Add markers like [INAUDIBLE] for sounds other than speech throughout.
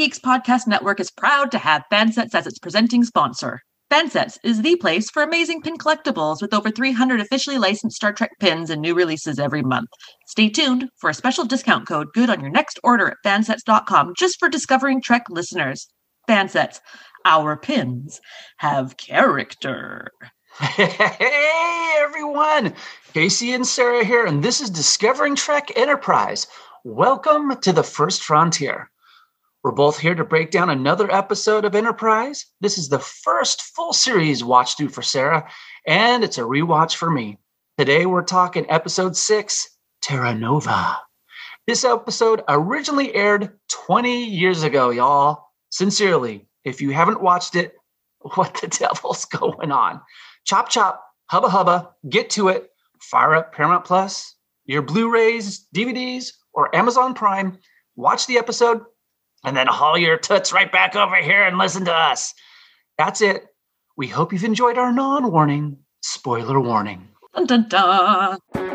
Geeks Podcast Network is proud to have Fansets as its presenting sponsor. Fansets is the place for amazing pin collectibles with over 300 officially licensed Star Trek pins and new releases every month. Stay tuned for a special discount code good on your next order at fansets.com just for Discovering Trek listeners. Fansets, our pins have character. Hey everyone, Casey and Sarah here, and this is Discovering Trek Enterprise. Welcome to the First Frontier. We're both here to break down another episode of Enterprise. This is the first full series watch through for Sarah, and it's a rewatch for me. Today we're talking episode six, Terra Nova. This episode originally aired 20 years ago, y'all. Sincerely, if you haven't watched it, [LAUGHS] what the [LAUGHS] devil's going on? Chop chop, hubba hubba, get to it. Fire up Paramount Plus, your Blu rays, DVDs, or Amazon Prime. Watch the episode, and then haul your toots right back over here and listen to us. That's it. We hope you've enjoyed our non warning, spoiler warning. Dun, dun, dun.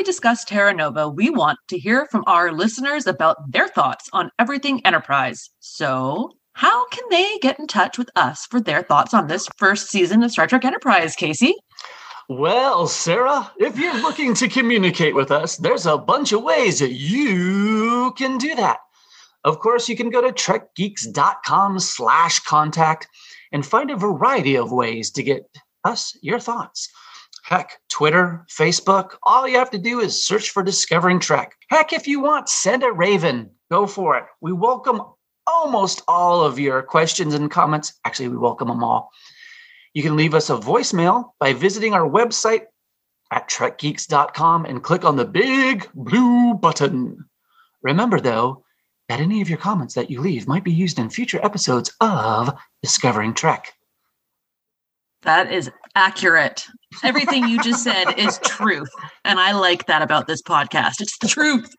We discuss Terra Nova, we want to hear from our listeners about their thoughts on everything Enterprise. So, how can they get in touch with us for their thoughts on this first season of Star Trek Enterprise, Casey? Well, Sarah, if you're looking to communicate with us, there's a bunch of ways that you can do that. Of course, you can go to trekgeeks.com slash contact and find a variety of ways to get us your thoughts. Heck, Twitter, Facebook, all you have to do is search for Discovering Trek. Heck, if you want, send a raven. Go for it. We welcome almost all of your questions and comments. Actually, we welcome them all. You can leave us a voicemail by visiting our website at trekgeeks.com and click on the big blue button. Remember, though, that any of your comments that you leave might be used in future episodes of Discovering Trek. That is accurate. Everything you just said is truth. And I like that about this podcast. It's the truth.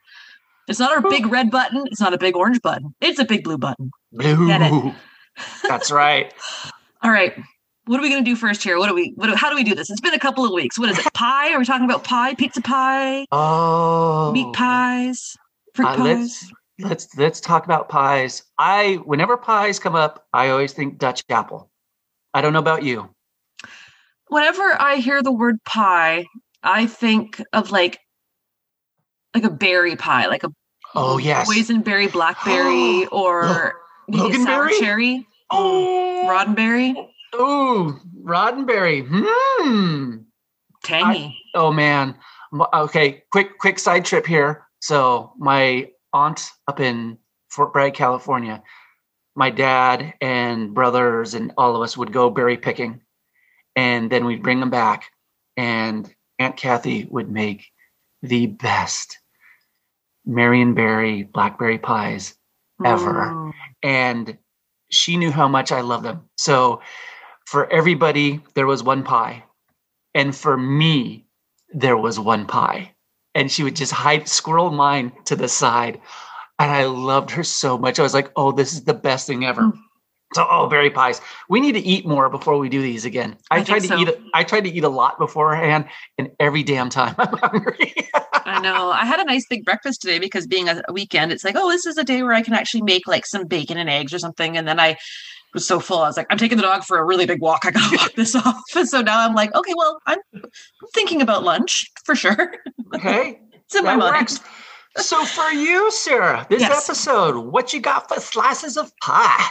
It's not our big red button. It's not a big orange button. It's a big blue button. Blue. Get it. That's right. [LAUGHS] All right. What are we going to do first here? What do we, what do, how do we do this? It's been a couple of weeks. What is it? [LAUGHS] Pie? Are we talking about pie? Pizza pie? Oh, Meat pies? Fruit Uh, pies? let's let's let's talk about pies. I whenever pies come up, I always think Dutch apple. I don't know about you. Whenever I hear the word pie, I think of like, like a berry pie, like a Oh yes. boysenberry blackberry [GASPS] or sour Loganberry? cherry, Oh, roddenberry, Ooh, Roddenberry. Hmm. tangy. Oh man. Okay, quick quick side trip here. So my aunt up in Fort Bragg, California, my dad and brothers and all of us would go berry picking, and then we'd bring them back, and Aunt Kathy would make the best Marionberry blackberry pies ever Mm. and she knew how much I love them. So for everybody, there was one pie. And for me, there was one pie. And she would just hide, squirrel mine to the side. And I loved her so much. I was like, oh, this is the best thing ever. Mm. So, oh, berry pies. We need to eat more before we do these again. I, I tried think to so. eat. A, I tried to eat a lot beforehand, and every damn time I'm hungry. [LAUGHS] I know. I had a nice big breakfast today because being a, weekend, it's like, oh, this is a day where I can actually make like some bacon and eggs or something. And then I was so full, I was like, I'm taking the dog for a really big walk. I gotta [LAUGHS] walk this off. And so now I'm like, okay, well, I'm, thinking about lunch for sure. okay, [LAUGHS] It's in my That mind. works. So for you, Sarah, this Yes. episode, what you got for slices of pie?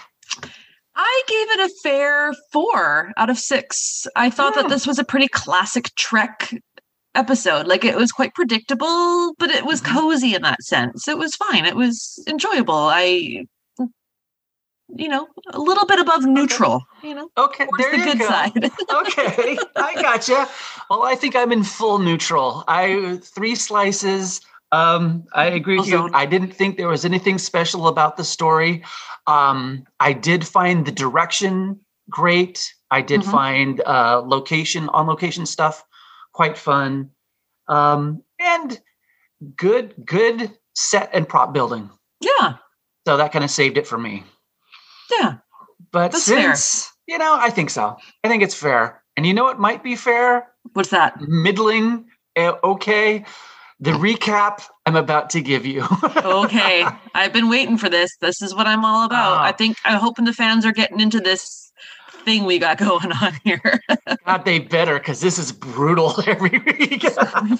I gave it a fair four out of six. I thought Hmm. that this was a pretty classic Trek episode. Like it was quite predictable, but it was Mhm. cozy in that sense. It was fine. It was enjoyable. I, you know, a little bit above neutral. You know, Okay, there the you good go. side. [LAUGHS] okay, I gotcha. Well, I think I'm in full neutral. I three slices. Um, I agree with you. I didn't think there was anything special about the story. Um, I did find the direction great. I did Mhm. find uh, location on location stuff quite fun, um, and good good set and prop building. yeah, So that kind of saved it for me. Yeah. But That's fair. since, you know, I think so. I think it's fair. And you know what might be fair? What's that? Middling, eh, okay. The recap I'm about to give you. [LAUGHS] Okay. I've been waiting for this. This is what I'm all about. Ah. I think I'm hoping the fans are getting into this thing we got [LAUGHS] going on here. God, they better, because this is brutal [LAUGHS] every week.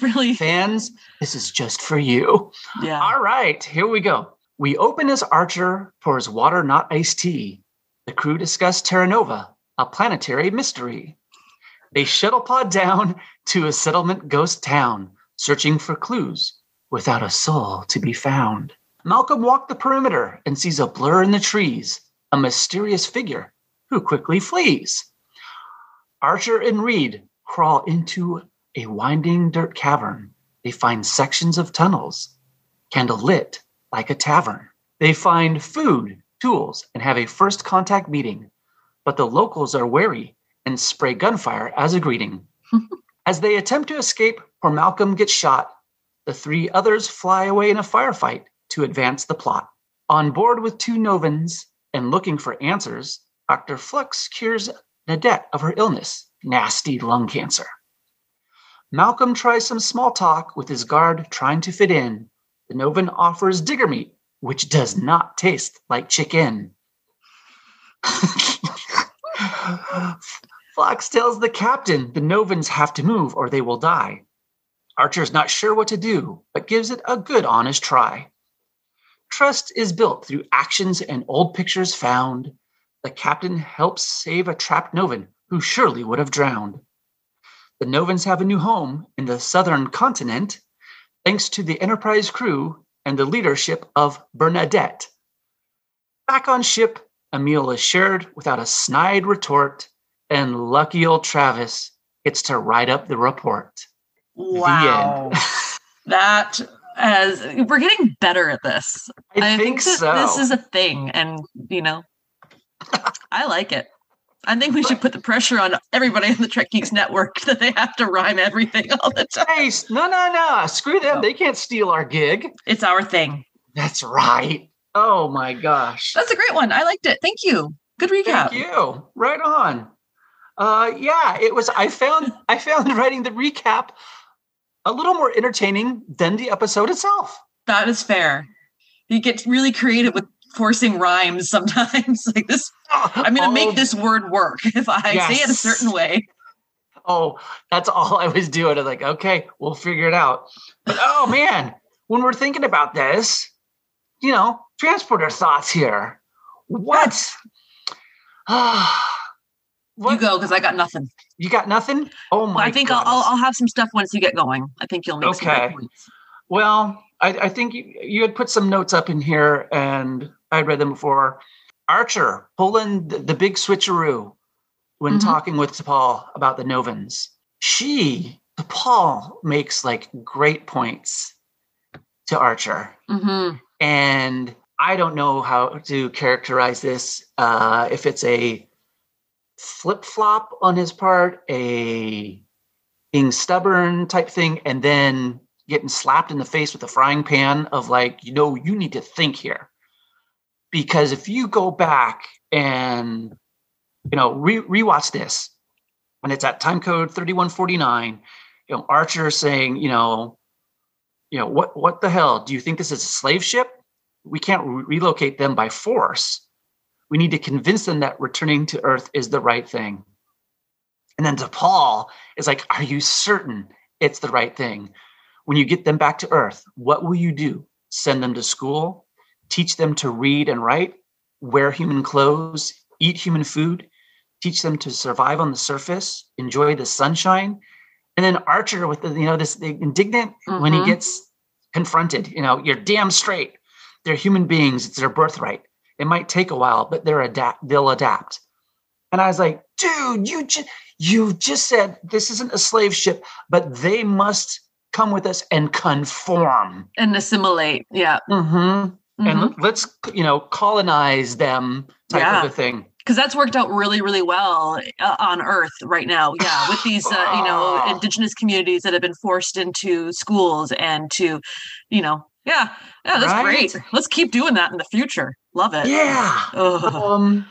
really, Fans, this is just for you. yeah. All right, here we go. We open as Archer pours water, not iced tea. The crew discuss Terra Nova, a planetary mystery. They shuttle pod down to a settlement ghost town, searching for clues without a soul to be found. Malcolm walked the perimeter and sees a blur in the trees, a mysterious figure who quickly flees. Archer and Reed crawl into a winding dirt cavern. They find sections of tunnels, candle lit like a tavern. They find food, tools, and have a first contact meeting. But the locals are wary and spray gunfire as a greeting. As they attempt to escape, poor Malcolm gets shot. The three others fly away in a firefight to advance the plot. On board with two Novans and looking for answers, Dr. Phlox cures Nadette of her illness, nasty lung cancer. Malcolm tries some small talk with his guard trying to fit in. The Novan offers digger meat, which does not taste like chicken. [LAUGHS] Phlox tells the captain the Novans have to move or they will die. Archer's not sure what to do, but gives it a good honest try. Trust is built through actions and old pictures found. The captain helps save a trapped Novan who surely would have drowned. The Novans have a new home in the southern continent, thanks to the Enterprise crew and the leadership of Bernadette. Back on ship, a meal is shared without a snide retort, and lucky old Travis gets to write up the report. Wow. that as we're getting better at this. I, think, that so. This is a thing, and you know, I like it. I think we should put the pressure on everybody on the Trek Geeks network [LAUGHS] that they have to rhyme everything [LAUGHS] all the time. Hey, no, no, no. Screw them. They can't steal our gig. It's our thing. That's right. Oh my gosh. That's a great one. I liked it. Thank you. Good recap. Thank you. Right on. Uh, yeah, it was. I found I found [LAUGHS] writing the recap a little more entertaining than the episode itself. That is fair. You get really creative with forcing rhymes sometimes. [LAUGHS] like this, I'm going to Oh, make this word work [LAUGHS] if I say it a certain way. Oh, that's all I was doing. I was like, okay, we'll figure it out. But oh man, when we're thinking about this, you know, transporter thoughts here. What? Ah, You go because I got nothing. You got nothing? Oh my! I think I'll. I'll I'll have some stuff once you get going. I think you'll make some Okay. Well, I, I think you, you had put some notes up in here, and I read them before. Archer pulling the, the big switcheroo when Mhm. talking with T'Pol about the Novans. She, T'Pol, makes like great points to Archer, hmm and I don't know how to characterize this. Uh, if it's a flip flop on his part, a being stubborn type thing, and then getting slapped in the face with a frying pan of like, you know, you need to think here. Because if you go back and you know re- rewatch this, when it's at time code thirty one forty nine, you know Archer saying, you know, you know what what the hell? Do you think this is a slave ship? We can't re- relocate them by force. We need to convince them that returning to Earth is the right thing. And then T'Pol is like, Are you certain it's the right thing? When you get them back to Earth, what will you do? Send them to school, teach them to read and write, wear human clothes, eat human food, teach them to survive on the surface, enjoy the sunshine. And then Archer with the, you know, this the indignant when he Mhm. gets confronted, you know, you're damn straight. They're human beings, it's their birthright. It might take a while, but they're adapt they'll adapt. And I was like, dude, you just you just said this isn't a slave ship, but they must come with us and conform. And assimilate. Yeah. Mm-hmm. Because And let's you know colonize them type Yeah. of a thing. Because that's worked out really, really well uh, on Earth right now. Yeah. With these, uh, you know, [SIGHS] indigenous communities that have been forced into schools and to, you know, yeah. Yeah. That's Right? great. Let's keep doing that in the future. Love it. Yeah. Ugh. Um.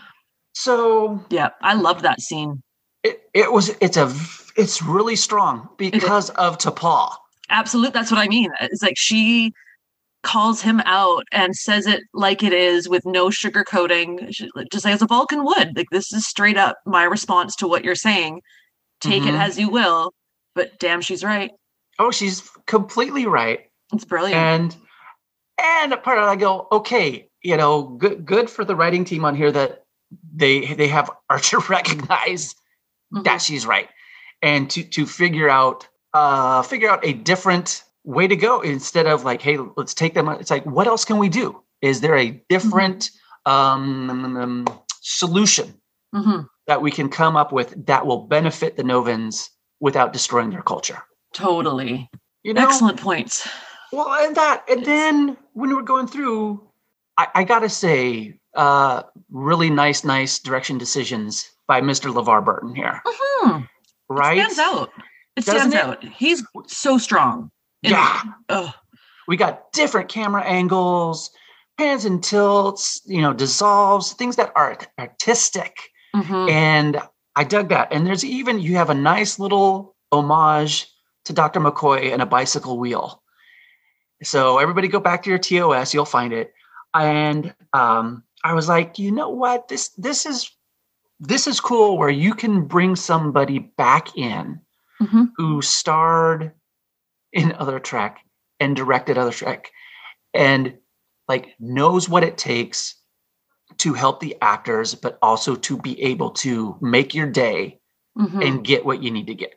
So yeah, I love that scene. it, it was. It's a. It's really strong because of T'Pol. Absolute. That's what I mean. It's like she calls him out and says it like it is with no sugarcoating, She- just like as a Vulcan would. Like this is straight up my response to what you're saying. Take it Mhm. as you will, but damn, she's right. Oh, she's completely right. It's brilliant. and and a part of it, I go, okay, you know, good good for the writing team on here that they they have [LAUGHS] Archer recognize Mhm. that she's right, and to to figure out uh figure out a different way to go instead of like, hey, let's take them. It's like, what else can we do? Is there a different um, um, solution Mhm. that we can come up with that will benefit the Novans without destroying their culture? Totally. You know, Excellent points. Well, and that, and then when we're going through, I, I gotta say, uh, really nice, nice direction decisions by Mr. LeVar Burton here, Mhm. right? Stands out. It Doesn't stands it? out. He's so strong. Yeah, we got different camera angles, pans and tilts, you know, dissolves, things that are artistic, Mhm. and I dug that. And there's even you have a nice little homage to Dr. McCoy and a bicycle wheel. So everybody go back to your TOS, you'll find it. And um, I was like, you know what? This this is this is cool where you can bring somebody back in Mhm. who starred in other Trek and directed other Trek and like knows what it takes to help the actors, but also to be able to make your day Mhm. and get what you need to get.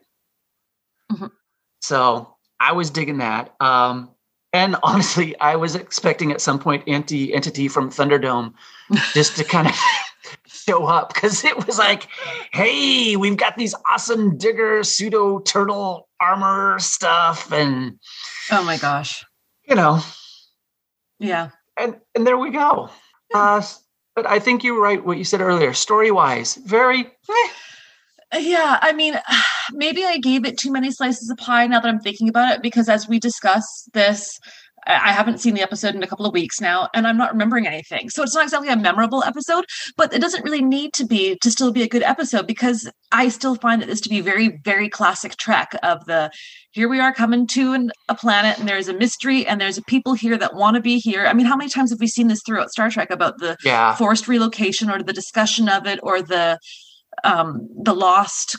Mhm. So I was digging that. Um, and honestly, I was expecting at some point Auntie Entity from Thunderdome just to kind of [LAUGHS] show up because it was like, hey, we've got these awesome digger pseudo turtle armor stuff, and Oh my gosh. you know, Yeah. and and there we go. Uh, but I think you were right what you said earlier. Story wise, very eh, Yeah, I mean, [SIGHS] maybe I gave it too many slices of pie now that I'm thinking about it, because as we discuss this, I haven't seen the episode in a couple of weeks now, and I'm not remembering anything. So it's not exactly a memorable episode, but it doesn't really need to be to still be a good episode because I still find that this to be very, very classic Trek of the here we are coming to an, a planet and there's a mystery and there's people here that want to be here. I mean, how many times have we seen this throughout Star Trek about the yeah, forced relocation or the discussion of it or the um, the lost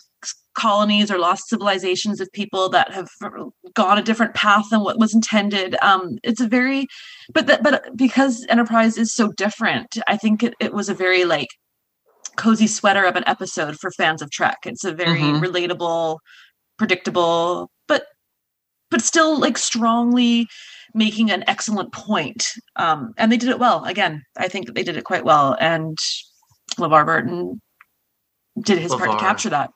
colonies or lost civilizations of people that have gone a different path than what was intended. Um, it's a very, but that, but because Enterprise is so different, I think it, it was a very like cozy sweater of an episode for fans of Trek. It's a very Mhm. relatable, predictable, but but still like strongly making an excellent point. Um, and they did it well. Again, I think they did it quite well. And LeVar Burton did his part to capture that.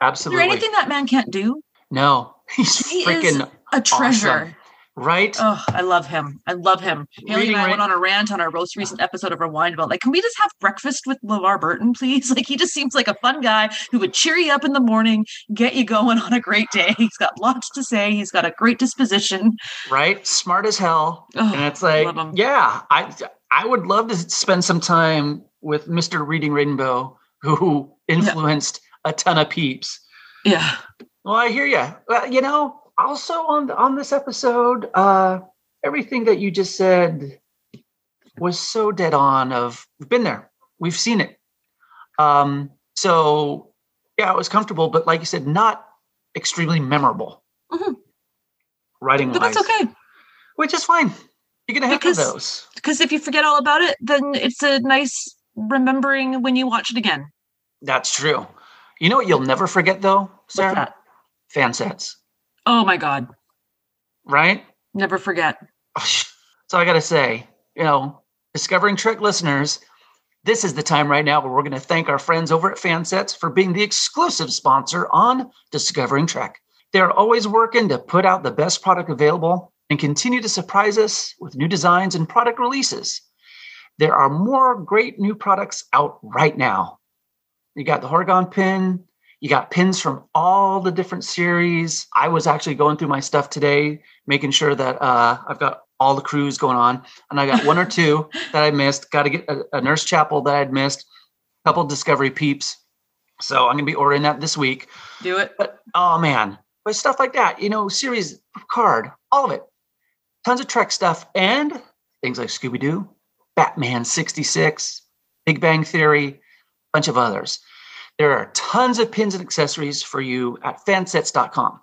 absolutely. Is there anything that man can't do? no, [LAUGHS] he's He freaking A treasure. right. Oh, I love him. I love him. Haley Reading and I right- went on a rant on our most recent episode of Rewind about like, can we just have breakfast with LeVar Burton, please? [LAUGHS] Like he just seems like a fun guy who would cheer you up in the morning, get you going [LAUGHS] on a great day. He's got lots to say. He's got a great disposition. right? Smart as hell. Oh, and it's like, 'em. yeah, I I would love to spend some time with Mr. Reading Rainbow, who influenced a ton of peeps. yeah. Well, I hear you. Well, you know, also on on this episode, uh, everything that you just said was so dead on. Of we've been there, we've seen it. Um, so yeah, it was comfortable, but like you said, not extremely memorable. Mhm. Writing But wise, that's okay. which is fine. You're gonna have Because- those. Because if you forget all about it, then it's a nice remembering when you watch it again. That's true. You know what you'll never forget though, Sarah? Fan sets, Oh my God. right? Never forget. [SIGHS] So I got to say, you know, discovering Trek listeners, this is the time right now where we're going to thank our friends over at Fansets for being the exclusive sponsor on Discovering Trek. They're always working to put out the best product available and continue to surprise us with new designs and product releases. There are more great new products out right now. You got the Horga'hn pin, you got pins from all the different series. I was actually going through my stuff today, making sure that uh, I've got all the crews going on, and I got one or two [LAUGHS] that I missed. Got to get a, a Nurse Chapel that I'd missed, a couple Discovery peeps. So I'm gonna be ordering that this week. Do it. But oh man, but stuff like that, you know, series card, all of it, tons of Trek stuff, and things like Scooby Doo, Batman '66, Big Bang Theory, bunch of others. There are tons of pins and accessories for you at fansets.com.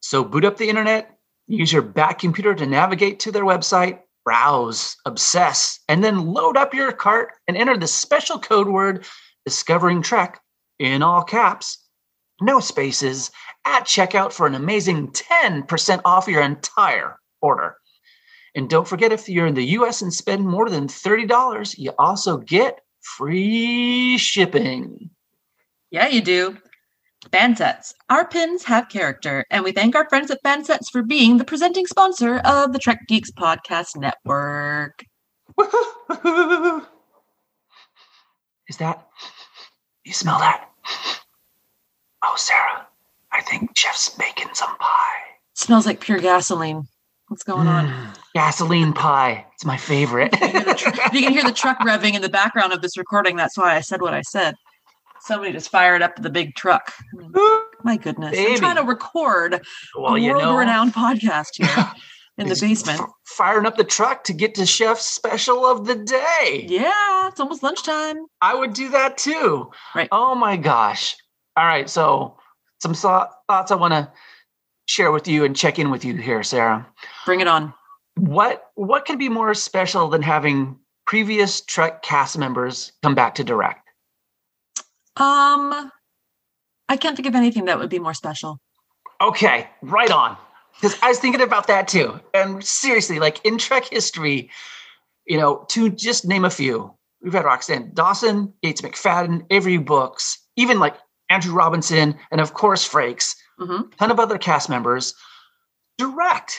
So boot up the internet, use your back computer to navigate to their website, browse, obsess, and then load up your cart and enter the special code word discovering Trek in all caps, no spaces, at checkout for an amazing 10% off your entire order. And don't forget, if you're in the US and spend more than $30, you also get free shipping. Yeah, you do. Fansets. Our pins have character, and we thank our friends at Fansets for being the presenting sponsor of the Trek Geeks Podcast Network. Is that? You smell that? Oh, Sarah, I think Jeff's making some pie. smells like pure gasoline. What's going on? Mm, [SIGHS] gasoline pie. It's my favorite. You can, tr- [LAUGHS] you can hear the truck revving in the background of this recording. That's why I said what I said. Somebody just fired up the big truck. [GASPS] My goodness. Baby. I'm trying to record well, a world renowned podcast here [LAUGHS] in the basement. f- firing up the truck to get to Chef's special of the day. Yeah, it's almost lunchtime. I would do that too. Right. Oh my gosh. All right. So, some thought, thoughts I want to share with you and check in with you here, Sarah. Bring it on. What what can be more special than having previous Trek cast members come back to direct? Um, I can't think of anything that would be more special. Okay, right on. Because I was thinking about that too. And seriously, like in Trek history, you know, to just name a few, we've had Roxann Dawson, Gates McFadden, Avery Brooks, even like Andrew Robinson, and of course Frakes, hmm ton of other cast members direct.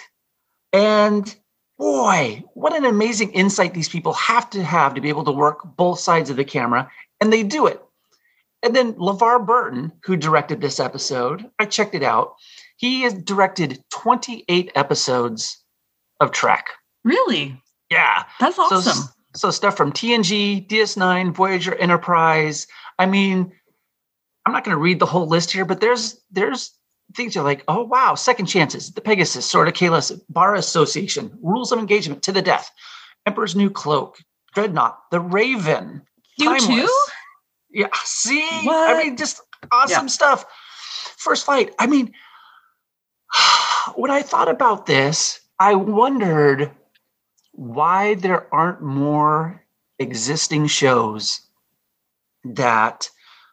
And boy, what an amazing insight these people have to have to be able to work both sides of the camera. And they do it. And then LeVar Burton, who directed this episode, I checked it out. He has directed 28 episodes of Trek. Really? Yeah. That's So, awesome. so stuff from TNG, DS9, Voyager, Enterprise. I mean, I'm not going to read the whole list here, but there's there's things you're like, oh wow, second chances, the Pegasus, Sword of Kahless, Bar Association, Rules of Engagement to the Death, Emperor's New Cloak, Dreadnought, The Raven. You too? Yeah. See, What? I mean, just awesome stuff. First flight. I mean, [SIGHS] when I thought about this, I wondered why there aren't more existing shows that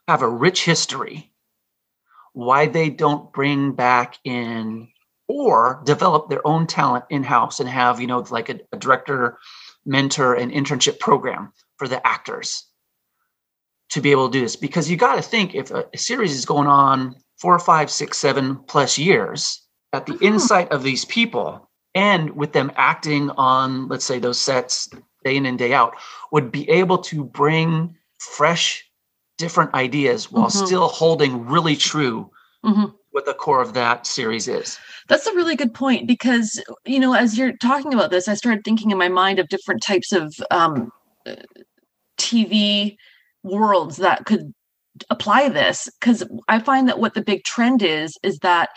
have a rich history, why they don't bring back in or develop their own talent in house and have, you know, like a, a director, mentor, and internship program for the actors to be able to do this. Because you got to think if a, a series is going on four, five, six, seven plus years, that the Mhm. insight of these people and with them acting on, let's say, those sets day in and day out, would be able to bring fresh, different ideas while Mhm. still holding really true hmm what the core of that series is. That's a really good point because, you know, as you're talking about this, I started thinking in my mind of different types of um, TV worlds that could apply this. Because I find that what the big trend is, is that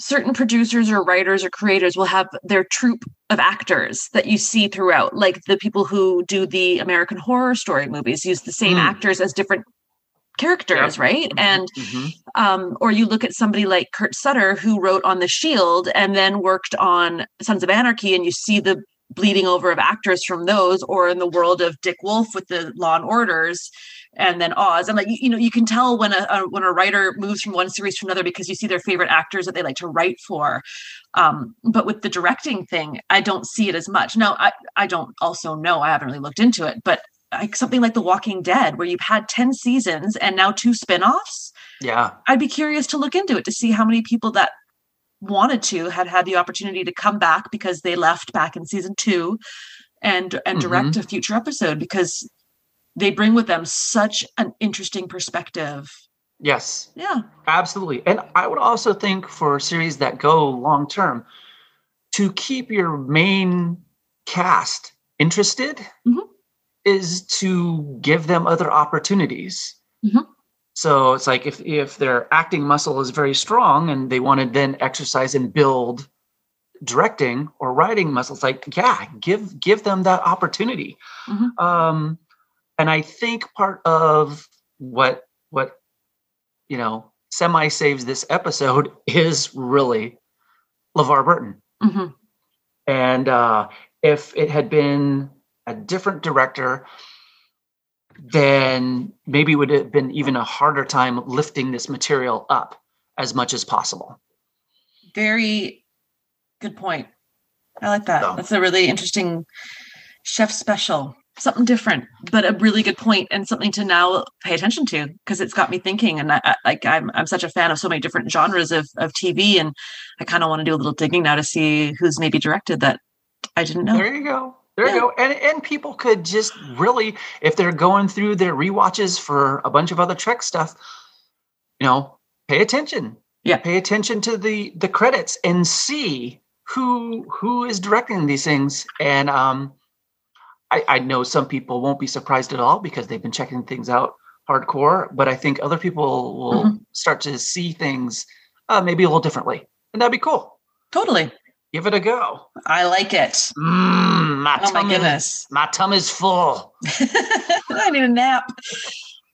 certain producers or writers or creators will have their troupe of actors that you see throughout. Like the people who do the American Horror Story movies use the same Mm. actors as different characters, right? And Mhm. um, or you look at somebody like Kurt Sutter who wrote on The Shield and then worked on Sons of Anarchy, and you see the bleeding over of actors from those, or in the world of Dick Wolf with the Law and Orders, and then Oz, and like you, you know, you can tell when a, a when a writer moves from one series to another because you see their favorite actors that they like to write for. Um, but with the directing thing, I don't see it as much. Now, I I don't also know. I haven't really looked into it, but like something like The Walking Dead, where you've had ten seasons and now two spin-offs Yeah. I'd be curious to look into it to see how many people that wanted to had had the opportunity to come back because they left back in season two and and direct a future episode because they bring with them such an interesting perspective. Yes. Yeah. Absolutely. And I would also think for series that go long term to keep your main cast interested Mhm. is to give them other opportunities. Mhm. So it's like if if their acting muscle is very strong and they want to then exercise and build directing or writing muscles, like yeah, give give them that opportunity. Mhm. Um, and I think part of what what you know semi saves this episode [LAUGHS] is really LeVar Burton. hmm And uh, if it had been a different director, then maybe it would have been even a harder time lifting this material up as much as possible. Very good point. I like that. So- That's a really interesting chef special. Something different, but a really good point and something to now pay attention to because it's got me thinking. And I, I, like I'm, I'm such a fan of so many different genres of of TV, and I kind of want to do a little digging now to see who's maybe directed that I didn't know. There you go. There Yeah. you go. And and people could just really, if they're going through their rewatches for a bunch of other Trek stuff, you know, pay attention. Yeah. Pay attention to the the credits and see who who is directing these things. And um I, I know some people won't be surprised at all because they've been checking things out hardcore, but I think other people will Mhm. start to see things uh, maybe a little differently. And that'd be cool. Totally, Give it a go. I like it. Mm, my Oh my tummy- goodness. my tummy's full. [LAUGHS] I need a nap.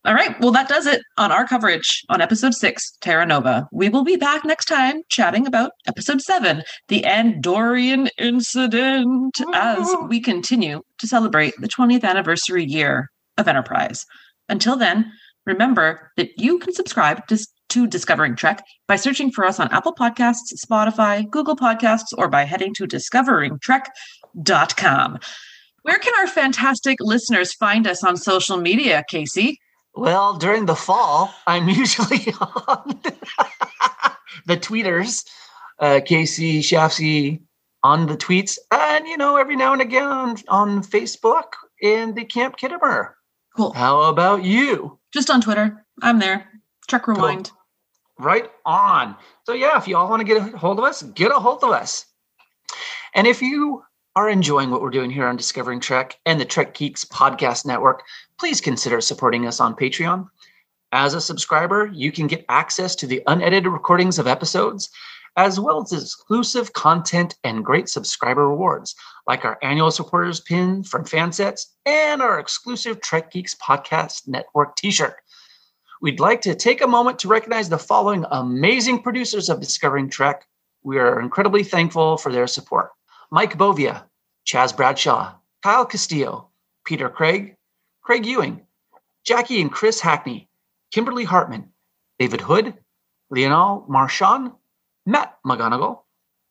All right. Well, that does it on our coverage on episode six, Terra Nova. We will be back next time chatting about episode seven, the Andorian incident, as we continue to celebrate the 20th anniversary year of Enterprise. Until then, remember that you can subscribe to, to Discovering Trek by searching for us on Apple Podcasts, Spotify, Google Podcasts, or by heading to discoveringtrek.com. Where can our fantastic listeners find us on social media, Casey? Well, during the fall, I'm [LAUGHS] usually on [LAUGHS] the tweeters, uh, Casey Shafsy on the tweets, and you know, every now and again on, on Facebook in the Camp Khitomer. Cool. How about you? Just on Twitter. I'm there. Trek Rewind. Right on. So yeah, if you all want to get a hold of us, get a hold of us. And if you are enjoying what we're doing here on Discovering Trek and the Trek Geeks Podcast Network, please consider supporting us on Patreon. As a subscriber, you can get access to the unedited recordings of episodes, as well as exclusive content and great subscriber rewards, like our annual supporters pin from Fansets and our exclusive Trek Geeks Podcast Network t-shirt. We'd like to take a moment to recognize the following amazing producers of Discovering Trek. We are incredibly thankful for their support. Mike Bovia, Chaz Bradshaw, Kyle Castillo, Peter Craig, Craig Ewing, Jackie and Chris Hackney, Kimberly Hartman, David Hood, Leonel Marchand, Matt McGonigal,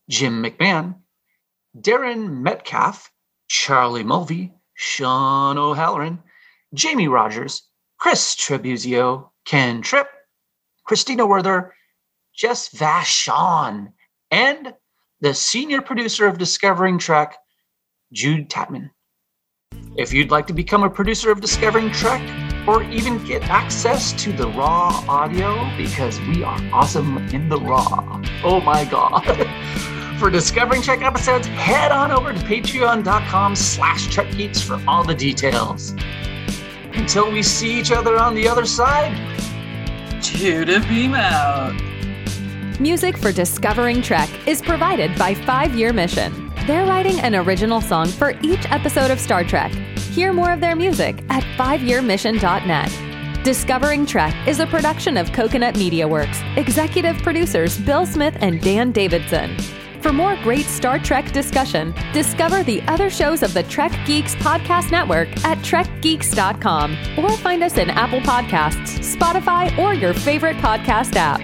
Jim McMahon, Darren Metcalf, Charlie Mulvey, Sean O'Halloran, Jamie Rogers, Chris Trebuzio, Ken Tripp, Christina Werther, Jess Vashon, and the senior producer of Discovering Trek, Jude Tatman. If you'd like to become a producer of Discovering Trek, or even get access to the raw audio, because we are awesome in the raw. Oh my god. [LAUGHS] For Discovering Trek episodes, head on over to patreon.com slash trekgeeks for all the details. Until we see each other on the other side, To beam out. Music for Discovering Trek is provided by Five Year Mission. They're writing an original song for each episode of Star Trek. Hear more of their music at fiveyearmission.net. Discovering Trek is a production of Coconut Media Works. Executive producers Bill Smith and Dan Davidson. For more great Star Trek discussion, discover the other shows of the Trek Geeks Podcast Network at trekgeeks.com or find us in Apple Podcasts, Spotify, or your favorite podcast app.